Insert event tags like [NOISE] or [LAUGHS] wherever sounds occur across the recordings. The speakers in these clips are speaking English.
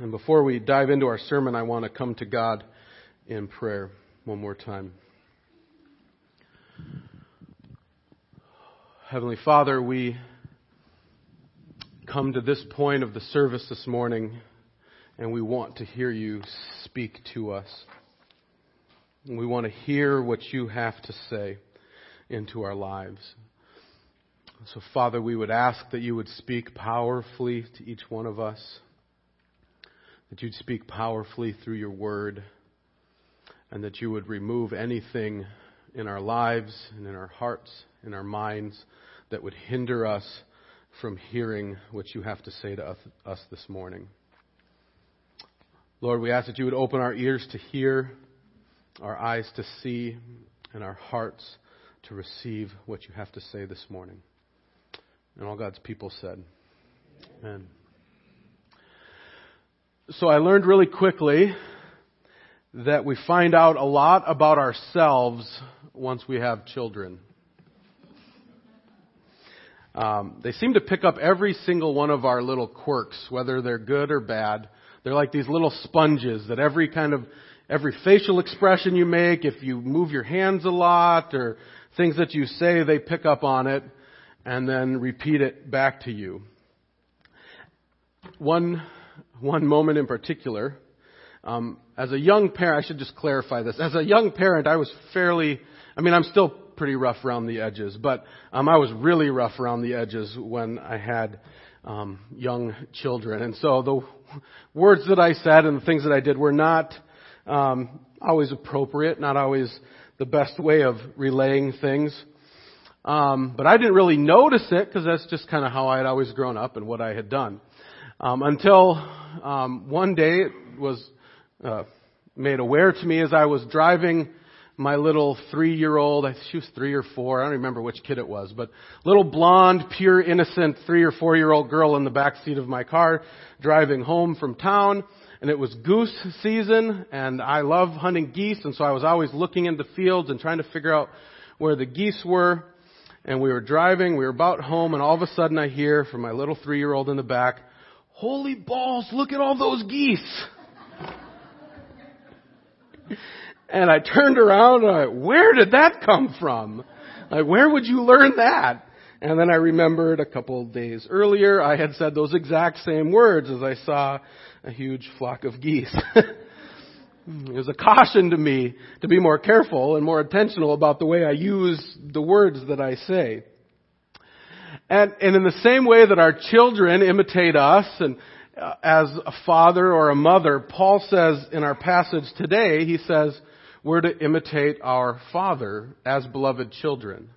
And before we dive into our sermon, I want to come to God in prayer one more time. Heavenly Father, we come to this point of the service this morning and we want to hear you speak to us. We want to hear what you have to say into our lives. So, Father, we would ask that you would speak powerfully to each one of us, that you'd speak powerfully through your word, and that you would remove anything in our lives and in our hearts, in our minds, that would hinder us from hearing what you have to say to us this morning. Lord, we ask that you would open our ears to hear, our eyes to see, and our hearts to receive what you have to say this morning. And all God's people said, Amen. So I learned really quickly that we find out a lot about ourselves once we have children. Um, they seem to pick up every single one of our little quirks, whether they're good or bad. They're like these little sponges that every kind of, every facial expression you make, if you move your hands a lot or things that you say, they pick up on it and then repeat it back to you. One, one moment in particular, um, as a young parent, I should just clarify this. As a young parent, I was fairly, I mean, I'm still pretty rough around the edges, but um, I was really rough around the edges when I had um, young children. And so the words that I said and the things that I did were not um, always appropriate, not always the best way of relaying things. Um, but I didn't really notice it because that's just kind of how I had always grown up and what I had done. Um, until um, one day it was uh, made aware to me as I was driving my little three-year-old, she was three or four, I don't remember which kid it was, but little blonde, pure, innocent three or four-year-old girl in the back seat of my car driving home from town. And it was goose season, and I love hunting geese, and so I was always looking into fields and trying to figure out where the geese were. And we were driving, we were about home, and all of a sudden I hear from my little three-year-old in the back, Holy balls, look at all those geese! And I turned around and I, where did that come from? Like, where would you learn that? And then I remembered a couple of days earlier I had said those exact same words as I saw a huge flock of geese. [LAUGHS] it was a caution to me to be more careful and more intentional about the way I use the words that I say. And, and in the same way that our children imitate us and uh, as a father or a mother, Paul says in our passage today, he says, we're to imitate our Father as beloved children.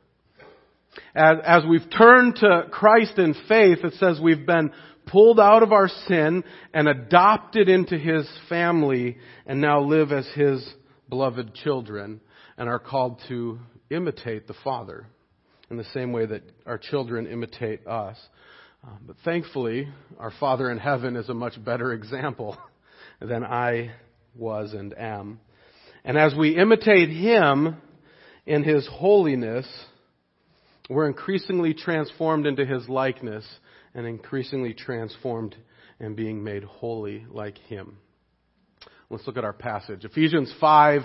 As, as we've turned to Christ in faith, it says we've been pulled out of our sin and adopted into His family and now live as His beloved children and are called to imitate the Father in the same way that our children imitate us. Uh, but thankfully, our Father in heaven is a much better example [LAUGHS] than I was and am. And as we imitate Him in His holiness, we're increasingly transformed into His likeness and increasingly transformed and being made holy like Him. Let's look at our passage. Ephesians 5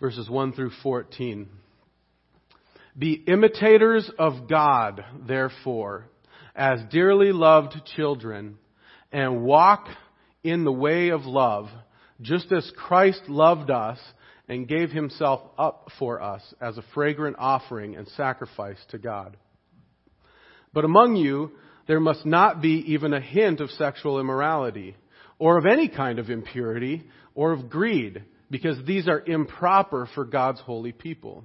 verses 1 through 14. Be imitators of God, therefore, as dearly loved children, and walk in the way of love, just as Christ loved us and gave himself up for us as a fragrant offering and sacrifice to God. But among you, there must not be even a hint of sexual immorality, or of any kind of impurity, or of greed, because these are improper for God's holy people.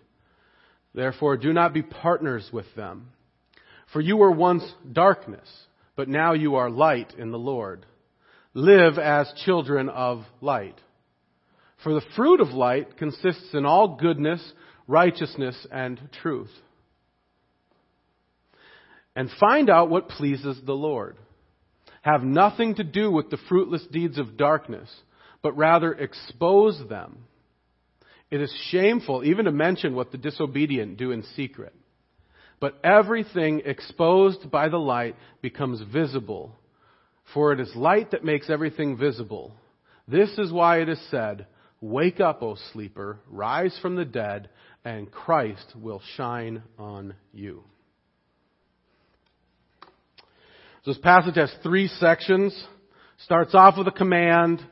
Therefore, do not be partners with them. For you were once darkness, but now you are light in the Lord. live as children of light. For the fruit of light consists in all goodness, righteousness, and truth. And find out what pleases the Lord. Have nothing to do with the fruitless deeds of darkness, but rather expose them. It is shameful even to mention what the disobedient do in secret. But everything exposed by the light becomes visible, for it is light that makes everything visible. This is why it is said, Wake up, O sleeper, rise from the dead, and Christ will shine on you. So this passage has three sections. Starts off with a command.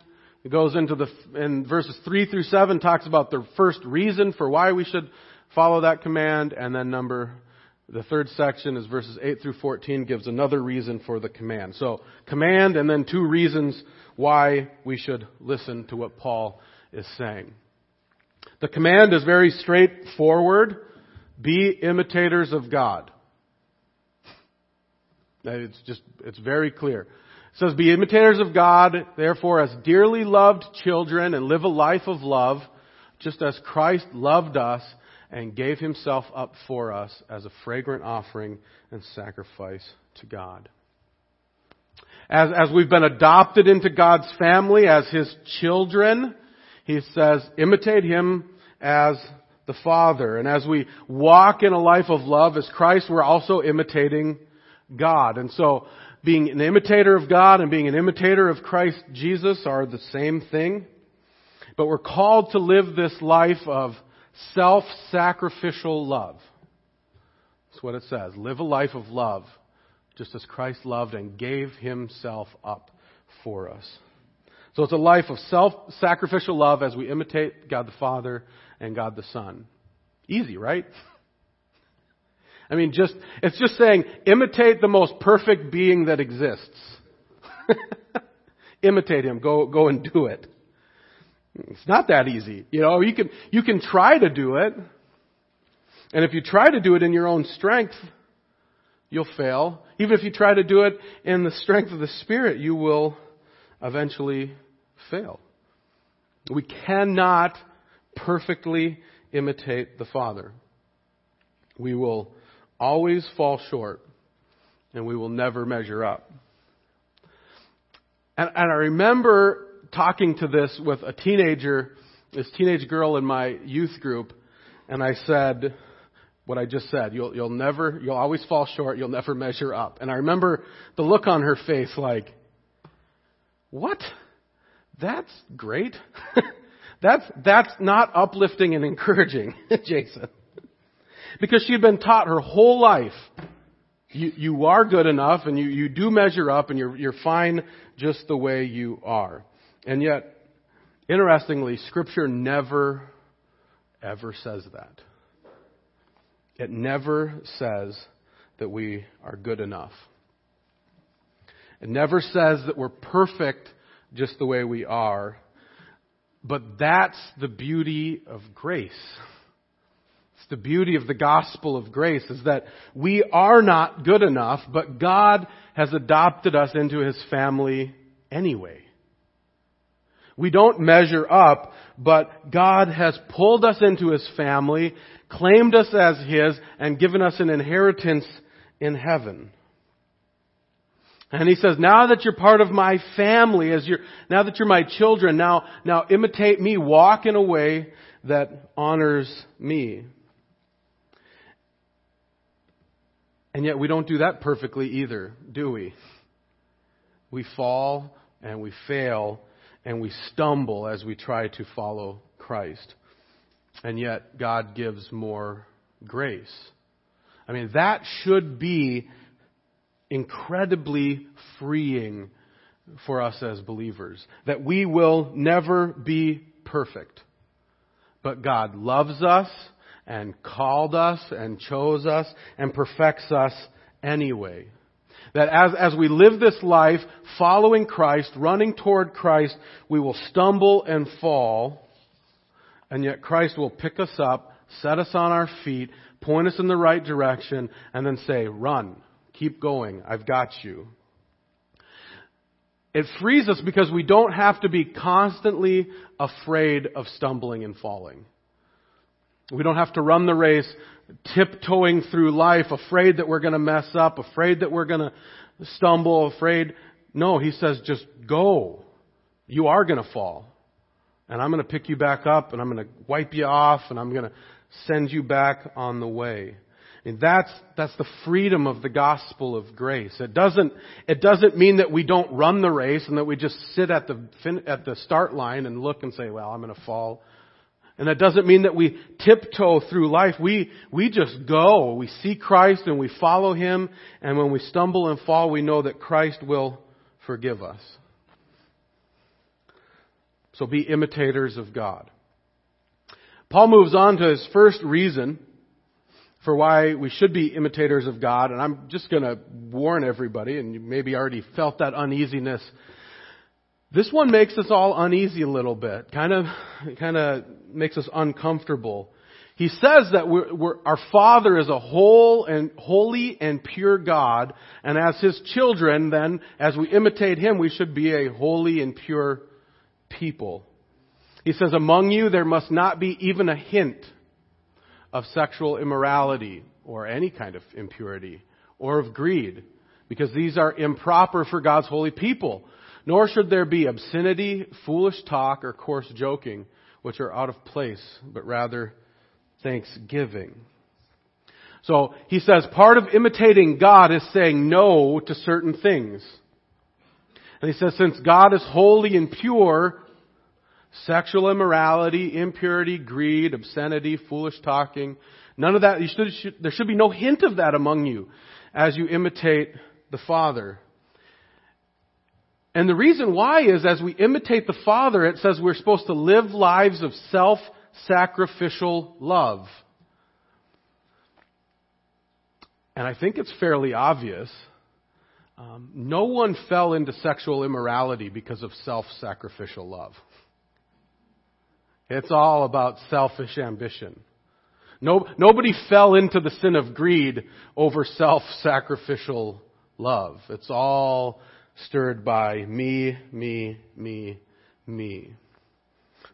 It goes into the, in verses 3 through 7 talks about the first reason for why we should follow that command, and then number, the third section is verses 8 through 14 gives another reason for the command. So, command and then two reasons why we should listen to what Paul is saying. The command is very straightforward. Be imitators of God. It's just, it's very clear. Says, be imitators of God, therefore as dearly loved children and live a life of love, just as Christ loved us and gave himself up for us as a fragrant offering and sacrifice to God. As, as we've been adopted into God's family as his children, he says, imitate him as the Father. And as we walk in a life of love as Christ, we're also imitating God. And so, being an imitator of God and being an imitator of Christ Jesus are the same thing. But we're called to live this life of self-sacrificial love. That's what it says. Live a life of love, just as Christ loved and gave himself up for us. So it's a life of self-sacrificial love as we imitate God the Father and God the Son. Easy, right? [LAUGHS] I mean, just, it's just saying, imitate the most perfect being that exists. [LAUGHS] imitate him. Go, go and do it. It's not that easy. You know, you can, you can try to do it. And if you try to do it in your own strength, you'll fail. Even if you try to do it in the strength of the Spirit, you will eventually fail. We cannot perfectly imitate the Father. We will always fall short and we will never measure up. And, and I remember talking to this with a teenager, this teenage girl in my youth group, and I said what I just said. You'll, you'll never, you'll always fall short, you'll never measure up. And I remember the look on her face like, what? That's great. [LAUGHS] that's, that's not uplifting and encouraging, [LAUGHS] Jason. Because she had been taught her whole life, you, you are good enough and you, you do measure up and you're, you're fine just the way you are. And yet, interestingly, scripture never, ever says that. It never says that we are good enough. It never says that we're perfect just the way we are. But that's the beauty of grace. The beauty of the gospel of grace is that we are not good enough, but God has adopted us into His family anyway. We don't measure up, but God has pulled us into His family, claimed us as His, and given us an inheritance in heaven. And he says, now that you're part of my family, as you're, now that you're my children, now, now imitate me, walk in a way that honors me. And yet we don't do that perfectly either, do we? We fall and we fail and we stumble as we try to follow Christ. And yet God gives more grace. I mean, that should be incredibly freeing for us as believers. That we will never be perfect. But God loves us and called us and chose us and perfects us anyway. That as, as we live this life following Christ, running toward Christ, we will stumble and fall, and yet Christ will pick us up, set us on our feet, point us in the right direction, and then say, run. Keep going. I've got you. It frees us because we don't have to be constantly afraid of stumbling and falling. We don't have to run the race tiptoeing through life, afraid that we're going to mess up, afraid that we're going to stumble, afraid. No, he says just go. You are going to fall. And I'm going to pick you back up and I'm going to wipe you off and I'm going to send you back on the way. And that's, that's the freedom of the gospel of grace. It doesn't, it doesn't mean that we don't run the race and that we just sit at the, fin, at the start line and look and say, well, I'm going to fall. And that doesn't mean that we tiptoe through life. We, we just go. We see Christ and we follow Him. And when we stumble and fall, we know that Christ will forgive us. So be imitators of God. Paul moves on to his first reason for why we should be imitators of God, and I'm just going to warn everybody, and you maybe already felt that uneasiness. This one makes us all uneasy a little bit, kind of, kind of makes us uncomfortable. He says that we're, we're, our Father is a whole and holy and pure God, and as His children, then, as we imitate Him, we should be a holy and pure people. He says, among you there must not be even a hint of sexual immorality or any kind of impurity or of greed, because these are improper for God's holy people. Nor should there be obscenity, foolish talk, or coarse joking, which are out of place, but rather thanksgiving. So he says part of imitating God is saying no to certain things. And he says since God is holy and pure, Sexual immorality, impurity, greed, obscenity, foolish talking. None of that, should, should, there should be no hint of that among you as you imitate the Father. And the reason why is as we imitate the Father, it says we're supposed to live lives of self-sacrificial love. And I think it's fairly obvious. Um, no one fell into sexual immorality because of self-sacrificial love. It's all about selfish ambition. No, nobody fell into the sin of greed over self-sacrificial love. It's all stirred by me, me, me, me.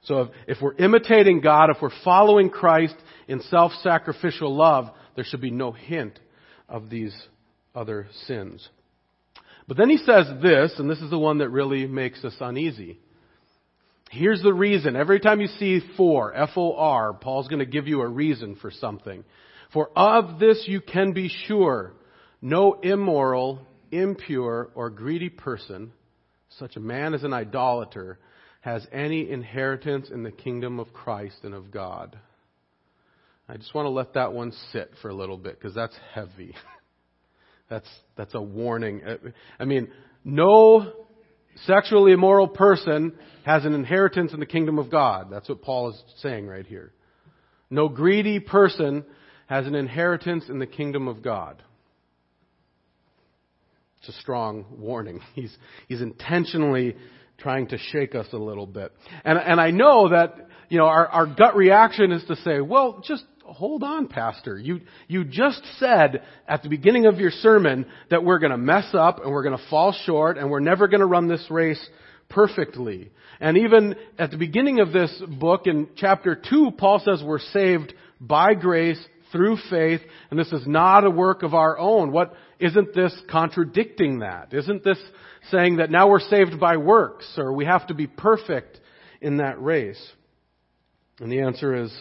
So if, if we're imitating God, if we're following Christ in self-sacrificial love, there should be no hint of these other sins. But then he says this, and this is the one that really makes us uneasy. Here's the reason. Every time you see for, F-O-R, Paul's going to give you a reason for something. For of this you can be sure, no immoral, impure, or greedy person, such a man as an idolater, has any inheritance in the kingdom of Christ and of God. I just want to let that one sit for a little bit because that's heavy. [LAUGHS] that's, that's a warning. Uh, I mean, no sexually immoral person has an inheritance in the kingdom of God. That's what Paul is saying right here. No greedy person has an inheritance in the kingdom of God. It's a strong warning. [LAUGHS] He's, he's intentionally trying to shake us a little bit. And, and I know that, you know, our, our gut reaction is to say, well, just hold on, Pastor. You, you just said at the beginning of your sermon that we're going to mess up and we're going to fall short and we're never going to run this race perfectly. And even at the beginning of this book in chapter 2, Paul says we're saved by grace through faith and this is not a work of our own. What, isn't this contradicting that? Isn't this saying that now we're saved by works or we have to be perfect in that race? And the answer is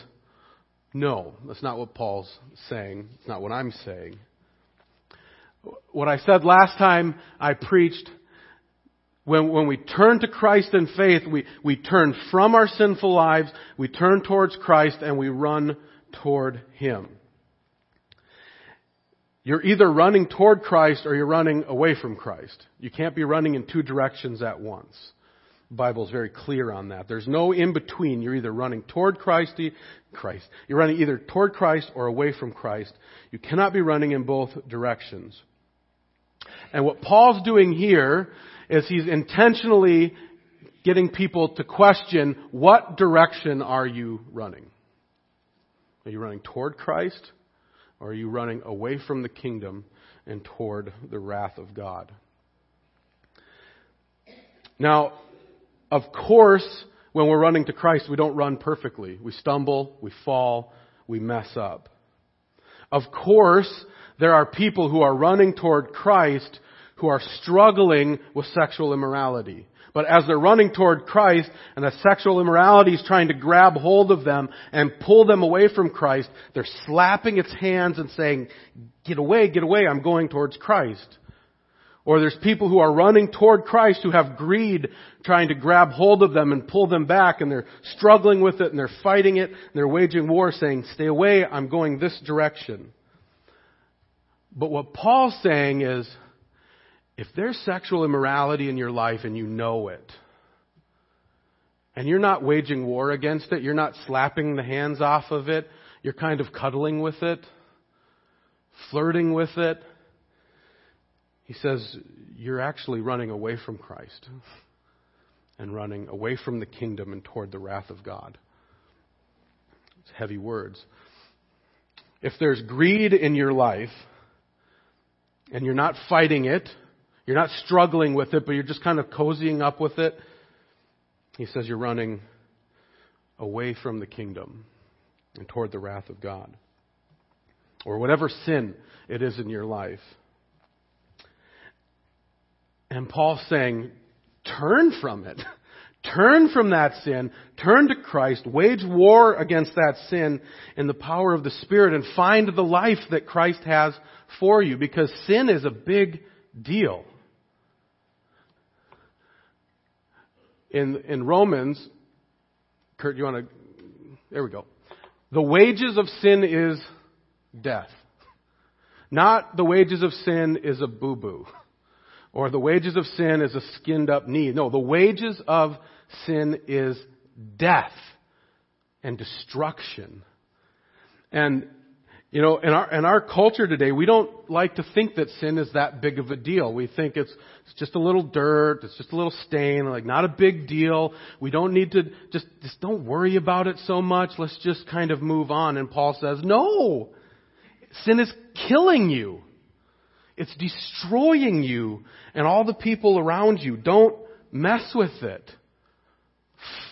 no, that's not what Paul's saying. It's not what I'm saying. What I said last time I preached, when, when we turn to Christ in faith, we, we turn from our sinful lives, we turn towards Christ, and we run toward Him. You're either running toward Christ or you're running away from Christ. You can't be running in two directions at once. The Bible is very clear on that. There's no in between. You're either running toward Christ, Christ. You're running either toward Christ or away from Christ. You cannot be running in both directions. And what Paul's doing here is he's intentionally getting people to question what direction are you running? Are you running toward Christ or are you running away from the kingdom and toward the wrath of God? Now, of course, when we're running to Christ, we don't run perfectly. We stumble, we fall, we mess up. Of course, there are people who are running toward Christ who are struggling with sexual immorality. But as they're running toward Christ and the sexual immorality is trying to grab hold of them and pull them away from Christ, they're slapping its hands and saying, get away, get away, I'm going towards Christ. Or there's people who are running toward Christ who have greed trying to grab hold of them and pull them back and they're struggling with it and they're fighting it and they're waging war saying, stay away, I'm going this direction. But what Paul's saying is, if there's sexual immorality in your life and you know it, and you're not waging war against it, you're not slapping the hands off of it, you're kind of cuddling with it, flirting with it, he says, you're actually running away from Christ and running away from the kingdom and toward the wrath of God. It's heavy words. If there's greed in your life and you're not fighting it, you're not struggling with it, but you're just kind of cozying up with it, he says you're running away from the kingdom and toward the wrath of God. Or whatever sin it is in your life. And Paul's saying, turn from it. [LAUGHS] Turn from that sin, turn to Christ, wage war against that sin in the power of the Spirit, and find the life that Christ has for you, because sin is a big deal. In, in Romans, Kurt, you want to, there we go. The wages of sin is death. Not the wages of sin is a boo boo. Or the wages of sin is a skinned up knee. No, the wages of sin is death and destruction. And, you know, in our, in our culture today, we don't like to think that sin is that big of a deal. We think it's, it's just a little dirt, it's just a little stain, like not a big deal. We don't need to, just, just don't worry about it so much. Let's just kind of move on. And Paul says, no! Sin is killing you. It's destroying you and all the people around you. Don't mess with it.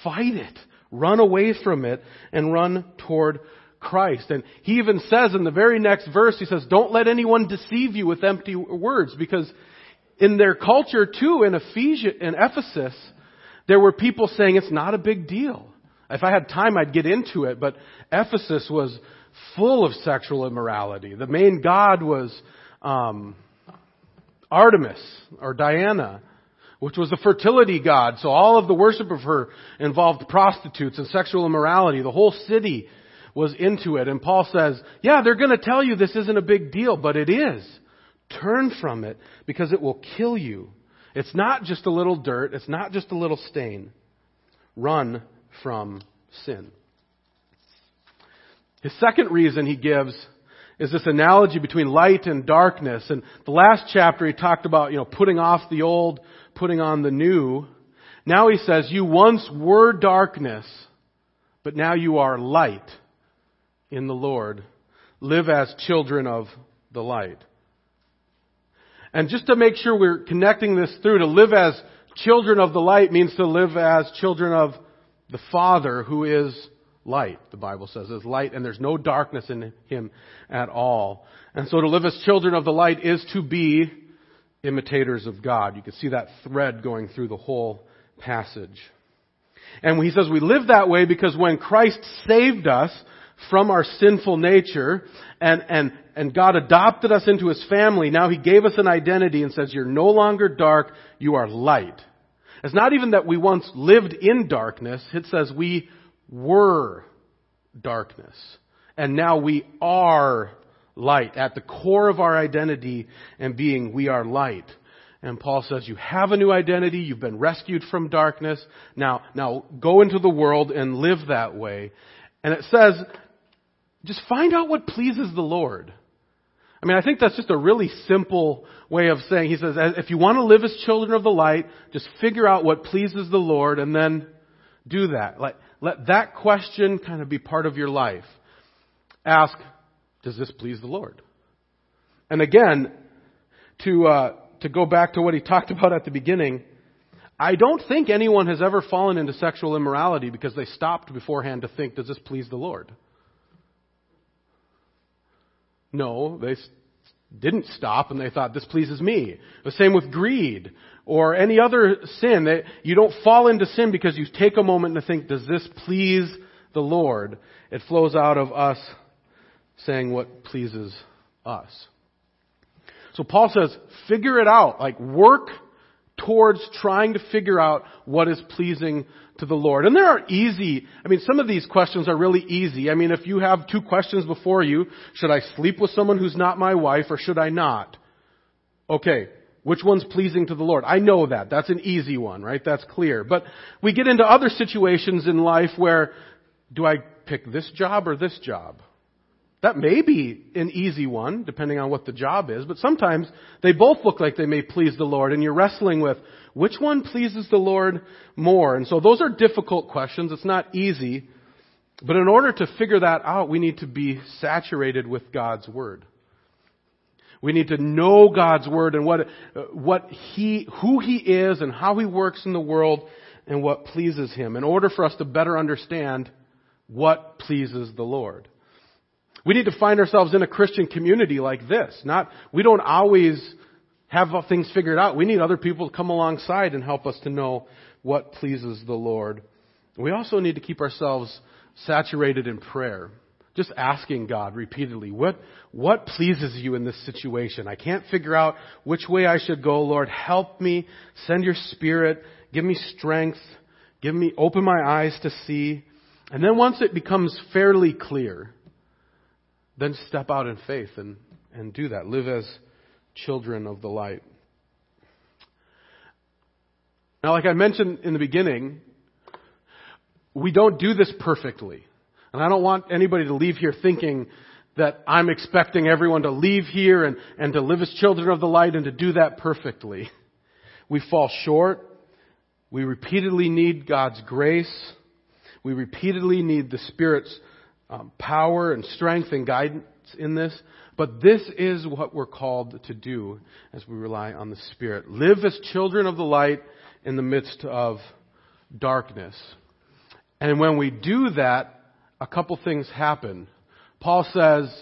Fight it. Run away from it and run toward Christ. And he even says in the very next verse, he says, don't let anyone deceive you with empty words because in their culture too, in Ephesus, in Ephesus, there were people saying it's not a big deal. If I had time, I'd get into it, but Ephesus was full of sexual immorality. The main god was um, Artemis or Diana, which was a fertility god. So all of the worship of her involved prostitutes and sexual immorality. The whole city was into it. And Paul says, yeah, they're going to tell you this isn't a big deal, but it is. Turn from it because it will kill you. It's not just a little dirt. It's not just a little stain. Run from sin. His second reason he gives is this analogy between light and darkness. And the last chapter he talked about, you know, putting off the old, putting on the new. Now he says, you once were darkness, but now you are light in the Lord. Live as children of the light. And just to make sure we're connecting this through, to live as children of the light means to live as children of the Father who is light, the Bible says, is light, and there's no darkness in him at all. And so to live as children of the light is to be imitators of God. You can see that thread going through the whole passage. And he says we live that way because when Christ saved us from our sinful nature and, and, and God adopted us into His family, now He gave us an identity and says, you're no longer dark, you are light. It's not even that we once lived in darkness, it says we were darkness. And now we are light. At the core of our identity and being, we are light. And Paul says, you have a new identity, you've been rescued from darkness, now, now go into the world and live that way. And it says, just find out what pleases the Lord. I mean, I think that's just a really simple way of saying, he says, if you want to live as children of the light, just figure out what pleases the Lord and then do that. Like, let that question kind of be part of your life. Ask, does this please the Lord? And again, to, uh, to go back to what he talked [LAUGHS] about at the beginning, I don't think anyone has ever fallen into sexual immorality because they stopped beforehand to think, does this please the Lord? No, they didn't stop and they thought, this pleases me. The same with greed or any other sin. That you don't fall into sin because you take a moment to think, does this please the Lord? It flows out of us saying what pleases us. So Paul says, figure it out. Like work towards trying to figure out what is pleasing to the Lord. And there are easy, I mean, some of these questions are really easy. I mean, if you have two questions before you, should I sleep with someone who's not my wife or should I not? Okay, which one's pleasing to the Lord? I know that. That's an easy one, right? That's clear. But we get into other situations in life where, do I pick this job or this job? That may be an easy one, depending on what the job is, but sometimes they both look like they may please the Lord, and you're wrestling with which one pleases the Lord more. And so those are difficult questions. It's not easy. But in order to figure that out, we need to be saturated with God's Word. We need to know God's Word and what, what He, who He is and how He works in the world and what pleases Him in order for us to better understand what pleases the Lord. We need to find ourselves in a Christian community like this. Not, we don't always have things figured out. We need other people to come alongside and help us to know what pleases the Lord. We also need to keep ourselves saturated in prayer. Just asking God repeatedly, what, what pleases you in this situation? I can't figure out which way I should go. Lord, help me. Send your spirit. Give me strength. Give me, open my eyes to see. And then once it becomes fairly clear, then step out in faith and, and do that. Live as children of the light. Now, like I mentioned in the beginning, we don't do this perfectly. And I don't want anybody to leave here thinking that I'm expecting everyone to leave here and, and to live as children of the light and to do that perfectly. We fall short. We repeatedly need God's grace. We repeatedly need the Spirit's um, power and strength and guidance in this. But this is what we're called to do as we rely on the Spirit. Live as children of the light in the midst of darkness. And when we do that, a couple things happen. Paul says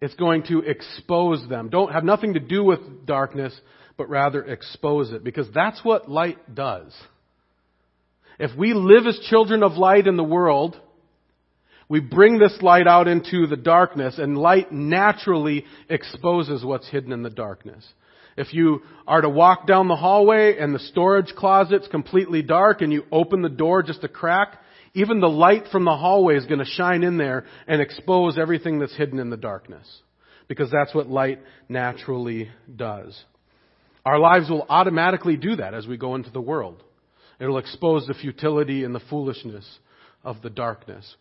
it's going to expose them. Don't have nothing to do with darkness, but rather expose it because that's what light does. If we live as children of light in the world, we bring this light out into the darkness, and light naturally exposes what's hidden in the darkness. If you are to walk down the hallway and the storage closet's completely dark and you open the door just a crack, even the light from the hallway is going to shine in there and expose everything that's hidden in the darkness. Because that's what light naturally does. Our lives will automatically do that as we go into the world. It'll expose the futility and the foolishness of the darkness.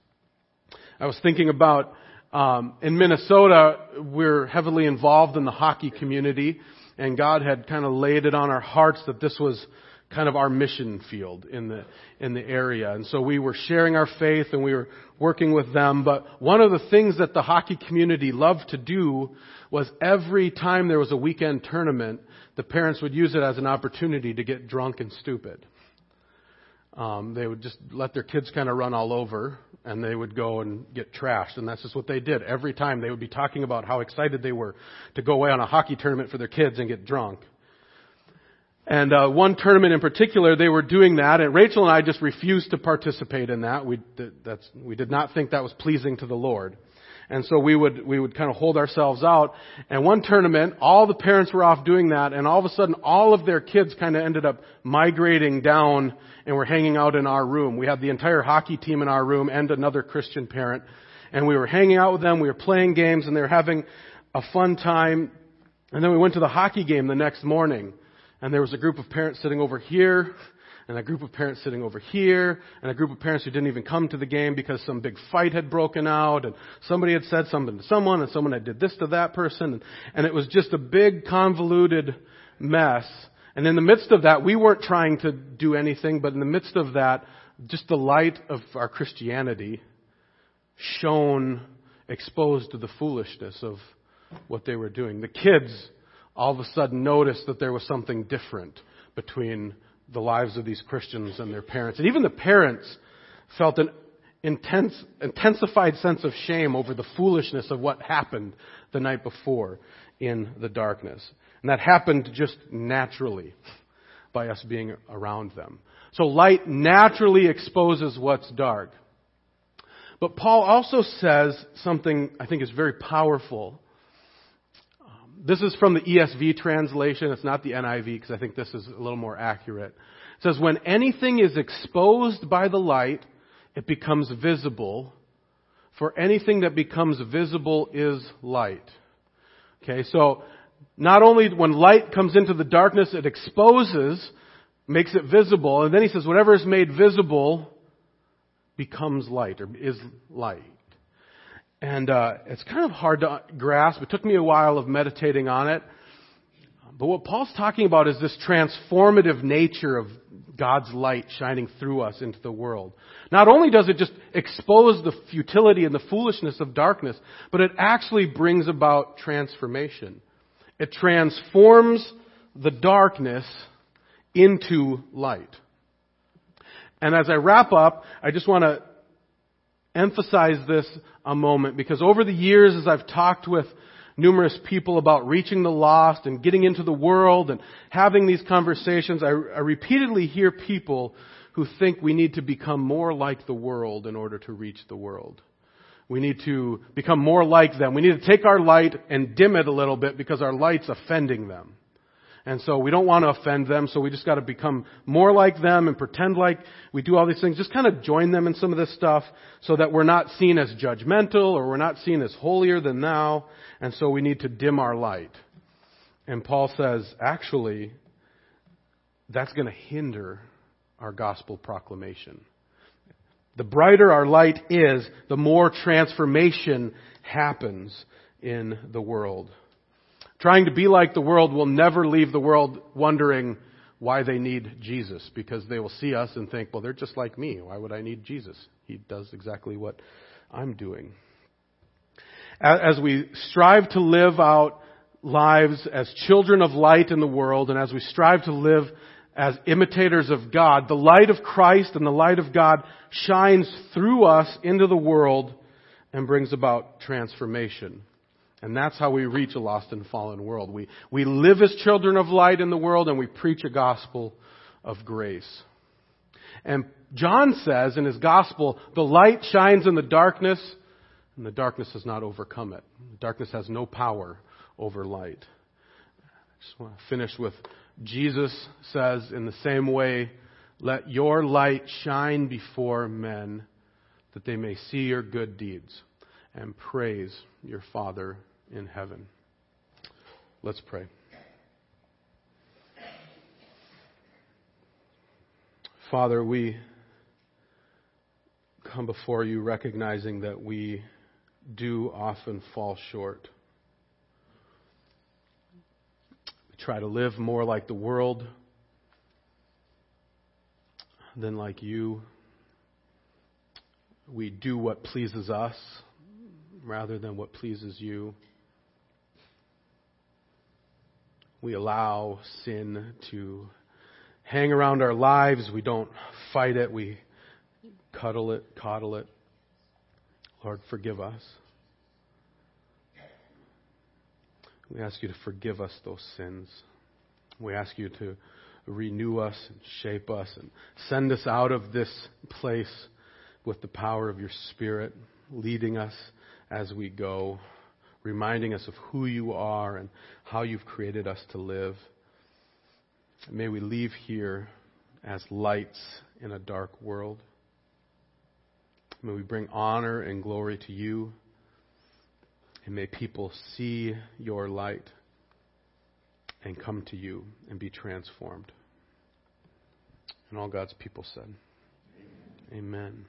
I was thinking about um, in Minnesota, we're heavily involved in the hockey community, and God had kind of laid it on our hearts that this was kind of our mission field in the in the area. And so we were sharing our faith and we were working with them. But one of the things that the hockey community loved to do was every time there was a weekend tournament, the parents would use it as an opportunity to get drunk and stupid. Um, they would just let their kids kind of run all over and they would go and get trashed. And that's just what they did. Every time they would be talking about how excited they were to go away on a hockey tournament for their kids and get drunk. And uh, one tournament in particular, they were doing that, and Rachel and I just refused to participate in that. We, that's, we did not think that was pleasing to the Lord. And so we would, we would kind of hold ourselves out. And one tournament, all the parents were off doing that, and all of a sudden all of their kids kind of ended up migrating down and were hanging out in our room. We had the entire hockey team in our room and another Christian parent. And we were hanging out with them, we were playing games, and they were having a fun time. And then we went to the hockey game the next morning. And there was a group of parents sitting over here, and a group of parents sitting over here, and a group of parents who didn't even come to the game because some big fight had broken out, and somebody had said something to someone, and someone had did this to that person, and and it was just a big convoluted mess. And in the midst of that, we weren't trying to do anything, but in the midst of that, just the light of our Christianity shone, exposed to the foolishness of what they were doing. The kids all of a sudden noticed that there was something different between the lives of these Christians and their parents. And even the parents felt an intense, intensified sense of shame over the foolishness of what happened the night before in the darkness. And that happened just naturally by us being around them. So light naturally exposes what's dark. But Paul also says something I think is very powerful. This is from the ESV translation. It's not the NIV because I think this is a little more accurate. It says, when anything is exposed by the light, it becomes visible. For anything that becomes visible is light. Okay, so not only when light comes into the darkness, it exposes, makes it visible, and then he says, whatever is made visible becomes light or is light. And uh, it's kind of hard to grasp. It took me a while of meditating on it. But what Paul's talking about is this transformative nature of God's light shining through us into the world. Not only does it just expose the futility and the foolishness of darkness, but it actually brings about transformation. It transforms the darkness into light. And as I wrap up, I just want to emphasize this a moment because over the years as I've talked with numerous people about reaching the lost and getting into the world and having these conversations, I, I repeatedly hear people who think we need to become more like the world in order to reach the world. We need to become more like them. We need to take our light and dim it a little bit because our light's offending them. And so we don't want to offend them, so we just got to become more like them and pretend like we do all these things. Just kind of join them in some of this stuff so that we're not seen as judgmental or we're not seen as holier than thou. And so we need to dim our light. And Paul says, actually, that's going to hinder our gospel proclamation. The brighter our light is, the more transformation happens in the world. Trying to be like the world will never leave the world wondering why they need Jesus because they will see us and think, well, they're just like me. Why would I need Jesus? He does exactly what I'm doing. As we strive to live out lives as children of light in the world and as we strive to live as imitators of God, the light of Christ and the light of God shines through us into the world and brings about transformation. And that's how we reach a lost and fallen world. We, we live as children of light in the world and we preach a gospel of grace. And John says in his gospel, the light shines in the darkness and the darkness has not overcome it. Darkness has no power over light. I just want to finish with Jesus says in the same way, let your light shine before men that they may see your good deeds and praise your Father in heaven. Let's pray. Father, we come before you recognizing that we do often fall short. We try to live more like the world than like you. We do what pleases us rather than what pleases you. We allow sin to hang around our lives. We don't fight it. We cuddle it, coddle it. Lord, forgive us. We ask you to forgive us those sins. We ask you to renew us and shape us and send us out of this place with the power of your Spirit, leading us as we go reminding us of who you are and how you've created us to live. May we leave here as lights in a dark world. May we bring honor and glory to you. And may people see your light and come to you and be transformed. And all God's people said, Amen. Amen.